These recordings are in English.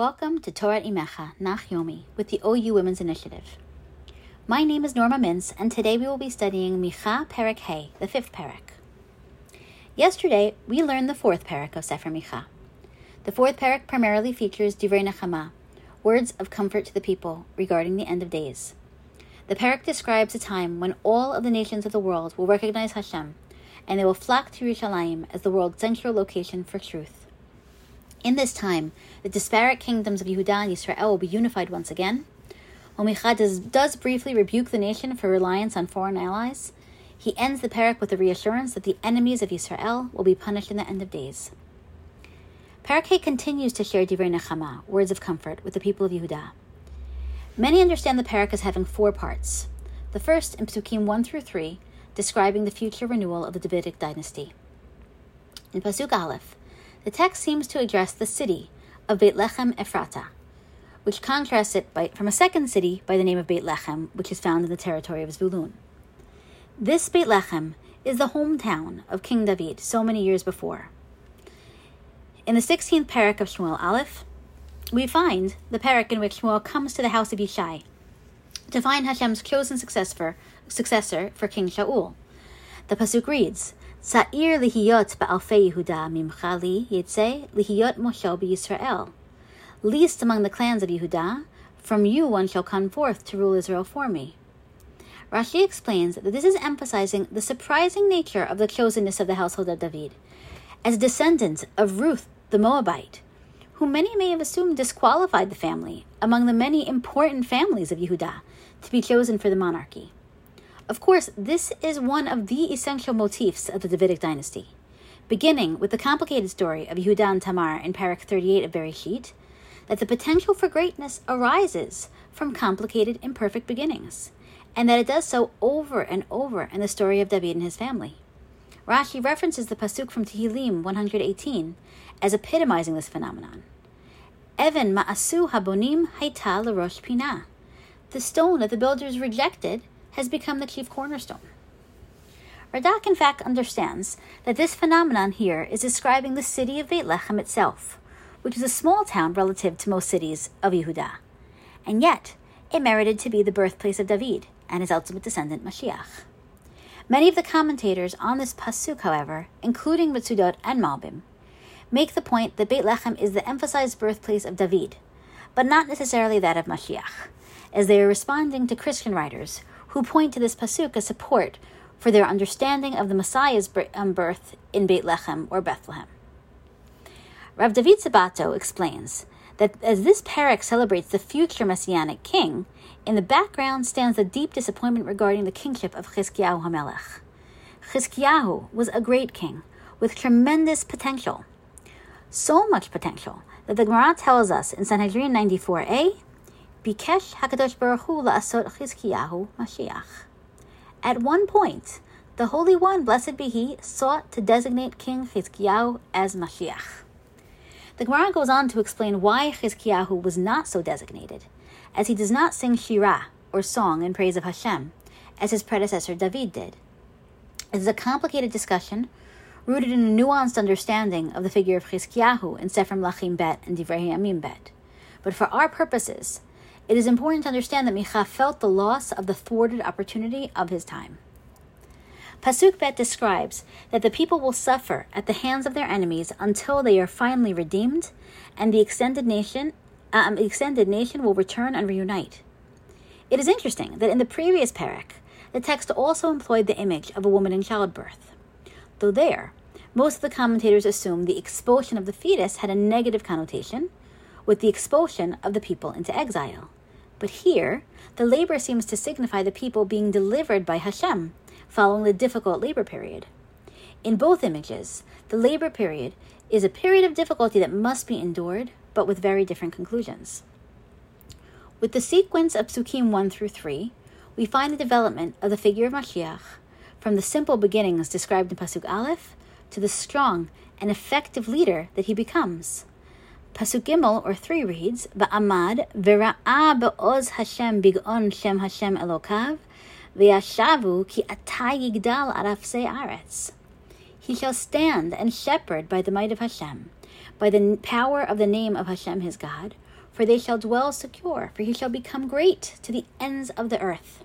Welcome to Torah Imecha, Nach Yomi, with the OU Women's Initiative. My name is Norma Mintz, and today we will be studying Micha Perek Hey, the fifth Perek. Yesterday, we learned the fourth Perek of Sefer Micha. The fourth Perek primarily features Divrei Nechama, words of comfort to the people regarding the end of days. The Perek describes a time when all of the nations of the world will recognize Hashem, and they will flock to Yerushalayim as the world's central location for truth. In this time, the disparate kingdoms of Yehuda and Israel will be unified once again. While Micha does, does briefly rebuke the nation for reliance on foreign allies, he ends the parak with the reassurance that the enemies of Israel will be punished in the end of days. Perek continues to share Divrei Nechama, words of comfort, with the people of Yehuda. Many understand the parak as having four parts. The first, in Psukim 1 through 3, describing the future renewal of the Davidic dynasty. In Pasuk Aleph, the text seems to address the city of Beit Lechem Ephrata, which contrasts it by, from a second city by the name of Beit Lechem, which is found in the territory of Zvulun. This Beit Lechem is the hometown of King David so many years before. In the 16th parak of Shmuel Aleph, we find the parak in which Shmuel comes to the house of Yishai to find Hashem's chosen successor, successor for King Shaul. The pasuk reads, "Sa'ir lihiyot ba'alfei Yehuda mimchali yitze lihiyot moshel Yisrael." Least among the clans of Yehuda, from you one shall come forth to rule Israel for me. Rashi explains that this is emphasizing the surprising nature of the chosenness of the household of David. As descendants of Ruth the Moabite, who many may have assumed disqualified the family among the many important families of Yehuda to be chosen for the monarchy. Of course, this is one of the essential motifs of the Davidic dynasty, beginning with the complicated story of Yehuda and Tamar in Parak 38 of Bereshit, that the potential for greatness arises from complicated, imperfect beginnings, and that it does so over and over in the story of David and his family. Rashi references the pasuk from Tehillim 118 as epitomizing this phenomenon. Evan ma'asu habonim haita l'rosh pina. The stone that the builders rejected has become the chief cornerstone. Radak, in fact, understands that this phenomenon here is describing the city of Beit Lechem itself, which is a small town relative to most cities of Yehuda, and yet it merited to be the birthplace of David and his ultimate descendant Mashiach. Many of the commentators on this pasuk, however, including Metzudot and Malbim, make the point that Beit Lechem is the emphasized birthplace of David, but not necessarily that of Mashiach, as they are responding to Christian writers who point to this pasuk as support for their understanding of the Messiah's um, birth in Beit Lechem or Bethlehem. Rav David Sabato explains that as this parak celebrates the future messianic king, in the background stands the deep disappointment regarding the kingship of Chizkiyahu HaMelech. Chizkiyahu was a great king with tremendous potential, so much potential that the Gemara tells us in Sanhedrin 94a, Bikesh Hakadosh Baruch Hu la'asot Chizkiyahu Mashiach. At one point, the Holy One, blessed be He, sought to designate King Chizkiyahu as Mashiach. The Gemara goes on to explain why Chizkiyahu was not so designated, as he does not sing Shirah, or song in praise of Hashem, as his predecessor David did. It is a complicated discussion rooted in a nuanced understanding of the figure of Chizkiyahu in Sefer Melachim Bet and Divrei Amim Bet. But for our purposes, it is important to understand that Micha felt the loss of the thwarted opportunity of his time. Pasuk Bet describes that the people will suffer at the hands of their enemies until they are finally redeemed, and the extended nation, um, extended nation will return and reunite. It is interesting that in the previous parak, the text also employed the image of a woman in childbirth, though there, most of the commentators assume the expulsion of the fetus had a negative connotation, with the expulsion of the people into exile. But here, the labor seems to signify the people being delivered by Hashem following the difficult labor period. In both images, the labor period is a period of difficulty that must be endured, but with very different conclusions. With the sequence of Psukim 1 through 3, we find the development of the figure of Mashiach from the simple beginnings described in Pasuk Aleph to the strong and effective leader that he becomes. Pasuk Gimel or three reads, "Va'amad v'ra'a be'oz Hashem big'on Shem Hashem Elokav v'yashavu ki ata yigdal arafse aretz." He shall stand and shepherd by the might of Hashem, by the power of the name of Hashem his God, for they shall dwell secure, for he shall become great to the ends of the earth.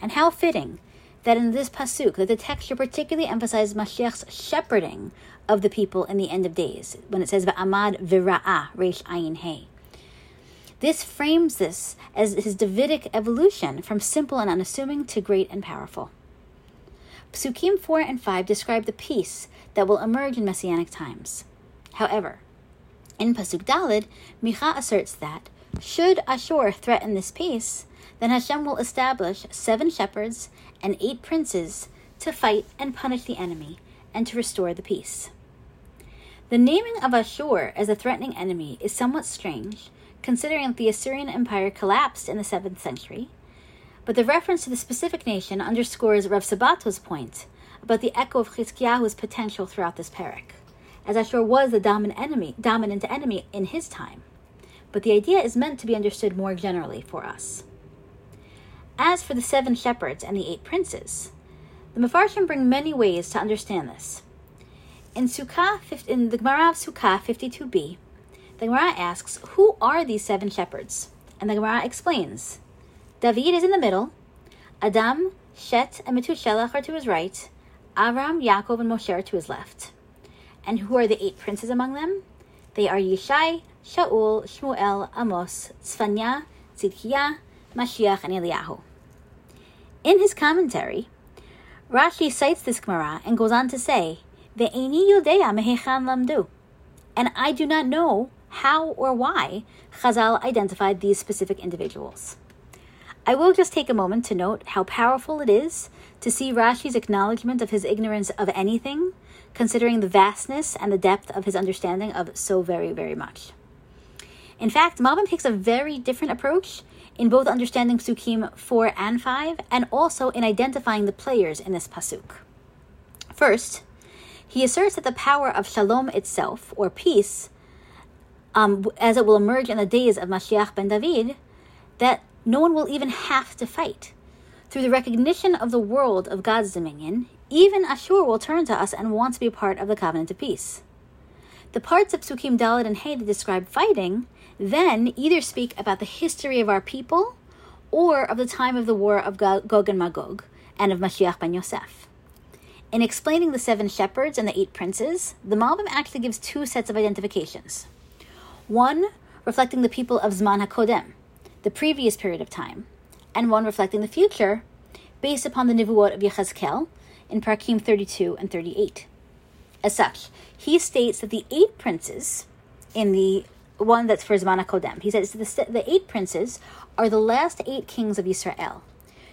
And how fitting that in this pasuk that the text should particularly emphasize Mashiach's shepherding of the people in the end of days, when it says Va'amad v'ra'ah reish ayin hey. This frames this as his Davidic evolution from simple and unassuming to great and powerful. Psukim 4 and 5 describe the peace that will emerge in Messianic times. However, in Pasuk Dalid, Micha asserts that, should Ashur threaten this peace, then Hashem will establish seven shepherds and eight princes to fight and punish the enemy and to restore the peace. The naming of Ashur as a threatening enemy is somewhat strange, considering that the Assyrian Empire collapsed in the 7th century, but the reference to the specific nation underscores Rav Sabato's point about the echo of Chizkiyahu's potential throughout this parak, as Ashur was the dominant enemy, dominant enemy in his time. But the idea is meant to be understood more generally for us. As for the seven shepherds and the eight princes, the Mefarshim bring many ways to understand this. In Sukkah, in the Gemara of Sukkah 52b, the Gemara asks, Who are these seven shepherds? And the Gemara explains, David is in the middle, Adam, Shet, and Methuselah are to his right, Avram, Yaakov, and Moshe are to his left. And who are the eight princes among them? They are Yishai, Shaul, Shmuel, Amos, Tzfanya, Tzidkiah, Mashiach, and Eliyahu. In his commentary, Rashi cites this Gemara and goes on to say, Ve'eni yodea mehechan lamdu. And I do not know how or why Chazal identified these specific individuals. I will just take a moment to note how powerful it is to see Rashi's acknowledgement of his ignorance of anything, considering the vastness and the depth of his understanding of so very, very much. In fact, Malbim takes a very different approach in both understanding Psukim 4 and 5, and also in identifying the players in this Pasuk. First, he asserts that the power of Shalom itself, or peace, um, as it will emerge in the days of Mashiach ben David, that no one will even have to fight. Through the recognition of the world of God's dominion, even Ashur will turn to us and want to be part of the covenant of peace. The parts of Psukim Dalit and Hay that describe fighting then either speak about the history of our people or of the time of the war of Gog and Magog and of Mashiach ben Yosef. In explaining the seven shepherds and the eight princes, the Malbim actually gives two sets of identifications. One reflecting the people of Zman HaKodem, the previous period of time, and one reflecting the future, based upon the Nivuot of Yechezkel in Parakim 32 and 38. As such, he states that the eight princes in the one that's for Zman Kodem. He says the, the eight princes are the last eight kings of Israel.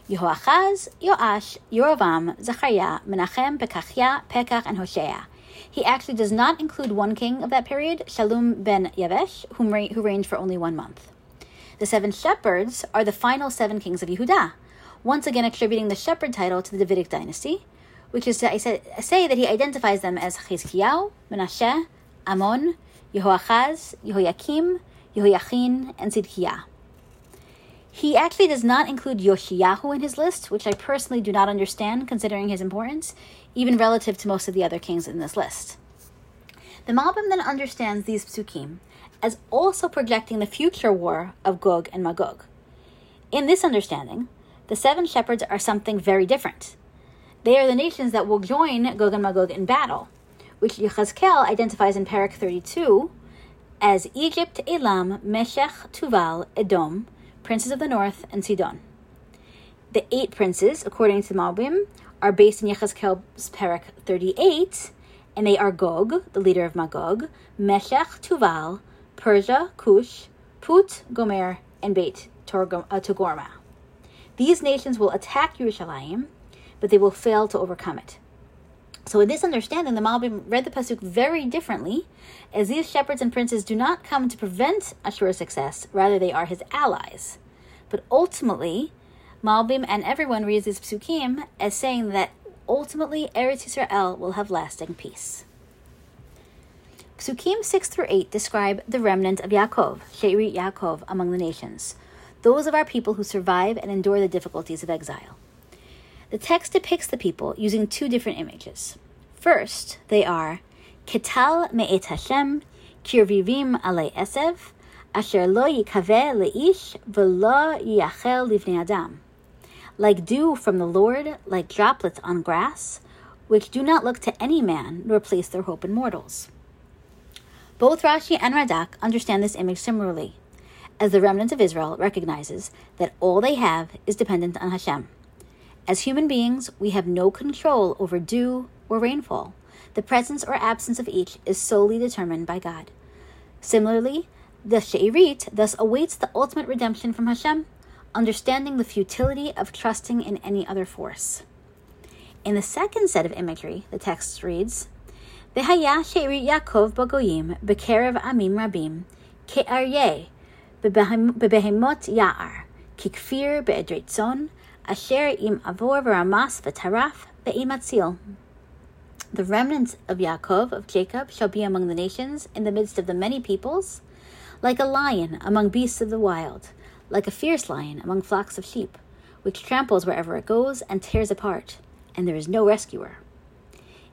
Yehoachaz, Yoash, Yorovam, Zechariah, Menachem, Pekachia, Pekach, and Hosea. He actually does not include one king of that period, Shalom ben Yavesh, who, who reigned for only one month. The seven shepherds are the final seven kings of Yehuda, once again attributing the shepherd title to the Davidic dynasty, which is to say that he identifies them as Chizkiyahu, Menashe, Amon, Yehoachaz, Yehoiakim, Yehoiachin, and Tzidkiah. He actually does not include Yoshiyahu in his list, which I personally do not understand considering his importance, even relative to most of the other kings in this list. The Malbim then understands these psukim as also projecting the future war of Gog and Magog. In this understanding, the seven shepherds are something very different. They are the nations that will join Gog and Magog in battle, which Yechazkel identifies in Parak 32 as Egypt, Elam, Meshech, Tuval, Edom, princes of the north, and Sidon. The eight princes, according to Malbim, are based in Yechazkel's Parak 38, and they are Gog, the leader of Magog, Meshech, Tuval, Persia, Cush, Put, Gomer, and Beit uh, Togorma. These nations will attack Yerushalayim, but they will fail to overcome it. So, in this understanding, the Malbim read the pasuk very differently, as these shepherds and princes do not come to prevent Ashur's success; rather, they are his allies. But ultimately, Malbim and everyone reads these psukim as saying that ultimately Eretz Yisrael will have lasting peace. Psukim 6 through 8 describe the remnant of Yaakov, She'iri Yaakov, among the nations, those of our people who survive and endure the difficulties of exile. The text depicts the people using two different images. First, they are Ketal me'et Hashem, Kirvivim alei Esev, asher lo yikaveh leish v'lo yachel livnei adam. Like dew from the Lord, like droplets on grass, which do not look to any man, nor place their hope in mortals. Both Rashi and Radak understand this image similarly, as the remnant of Israel recognizes that all they have is dependent on Hashem. As human beings, we have no control over dew or rainfall. The presence or absence of each is solely determined by God. Similarly, the She'irit thus awaits the ultimate redemption from Hashem, understanding the futility of trusting in any other force. In the second set of imagery, the text reads, V'haya she'iri Yaakov bagoyim bekerev amim rabim ke'aryeh bebehemot ya'ar kikfir be'edretzon asher im avor v'ramas v'taraf ve'imatzil. The remnants of Yaakov, of Jacob, shall be among the nations, in the midst of the many peoples, like a lion among beasts of the wild, like a fierce lion among flocks of sheep, which tramples wherever it goes and tears apart, and there is no rescuer.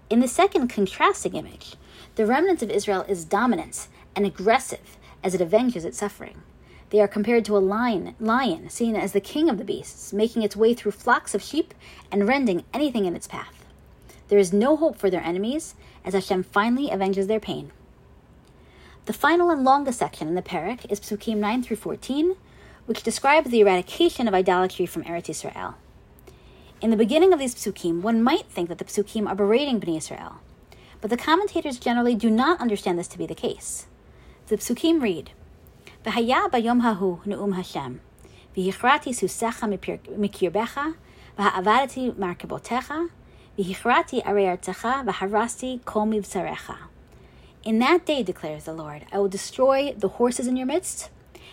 In the second contrasting image, the remnant of Israel is dominant and aggressive as it avenges its suffering. They are compared to a lion, lion seen as the king of the beasts, making its way through flocks of sheep and rending anything in its path. There is no hope for their enemies, as Hashem finally avenges their pain. The final and longest section in the parak is Psukim 9 through 14, which describes the eradication of idolatry from Eretz Israel. In the beginning of these psukim, one might think that the psukim are berating Bnei Israel, but the commentators generally do not understand this to be the case. The psukim read, "V'haya bayom hahu neum Hashem, v'yichrati susecha mikirbecha, v'ha'avadati markebotecha, v'yichrati arei v'harasti kol mivsarecha." In that day, declares the Lord, I will destroy the horses in your midst,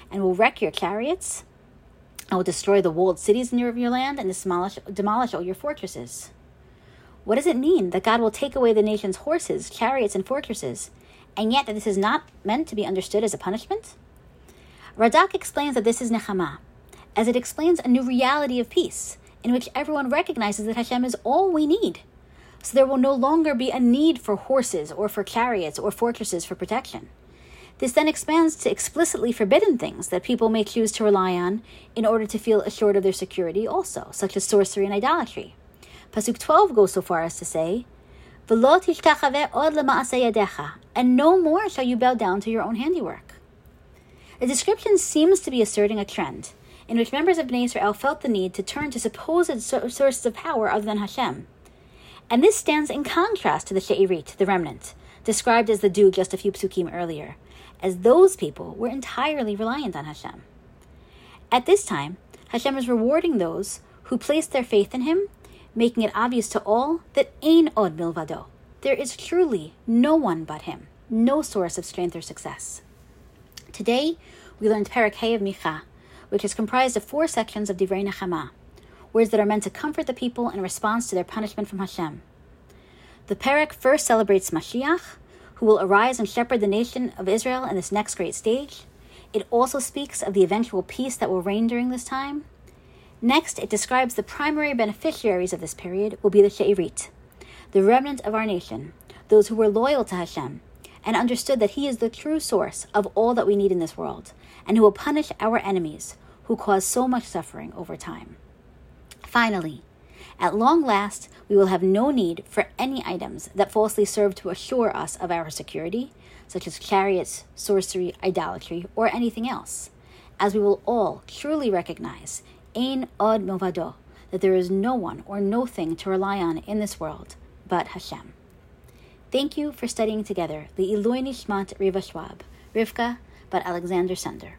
and will wreck your chariots, I will destroy the walled cities in your, your land and demolish, demolish all your fortresses. What does it mean that God will take away the nation's horses, chariots, and fortresses, and yet that this is not meant to be understood as a punishment? Radak explains that this is Nechama, as it explains a new reality of peace, in which everyone recognizes that Hashem is all we need. So there will no longer be a need for horses or for chariots or fortresses for protection. This then expands to explicitly forbidden things that people may choose to rely on in order to feel assured of their security also, such as sorcery and idolatry. Pasuk 12 goes so far as to say, and no more shall you bow down to your own handiwork. The description seems to be asserting a trend in which members of Bnei Israel felt the need to turn to supposed sources of power other than Hashem. And this stands in contrast to the She'irit, the remnant, described as the dew just a few psukim earlier, as those people were entirely reliant on Hashem. At this time, Hashem is rewarding those who place their faith in Him, making it obvious to all that Ein Od Milvado. There is truly no one but Him, no source of strength or success. Today, we learned Parak Hey of Micha, which is comprised of four sections of Divrei Nechama, words that are meant to comfort the people in response to their punishment from Hashem. The Parak first celebrates Mashiach, who will arise and shepherd the nation of Israel in this next great stage. It also speaks of the eventual peace that will reign during this time. Next, it describes the primary beneficiaries of this period will be the She'irit, the remnant of our nation, those who were loyal to Hashem and understood that He is the true source of all that we need in this world, and who will punish our enemies who cause so much suffering over time. Finally, at long last, we will have no need for any items that falsely serve to assure us of our security, such as chariots, sorcery, idolatry, or anything else, as we will all truly recognize, Ein Od Milvado, that there is no one or no thing to rely on in this world but Hashem. Thank you for studying together the Ilui Nishmat Riva Schwab, Rivka, bat Alexander Sender.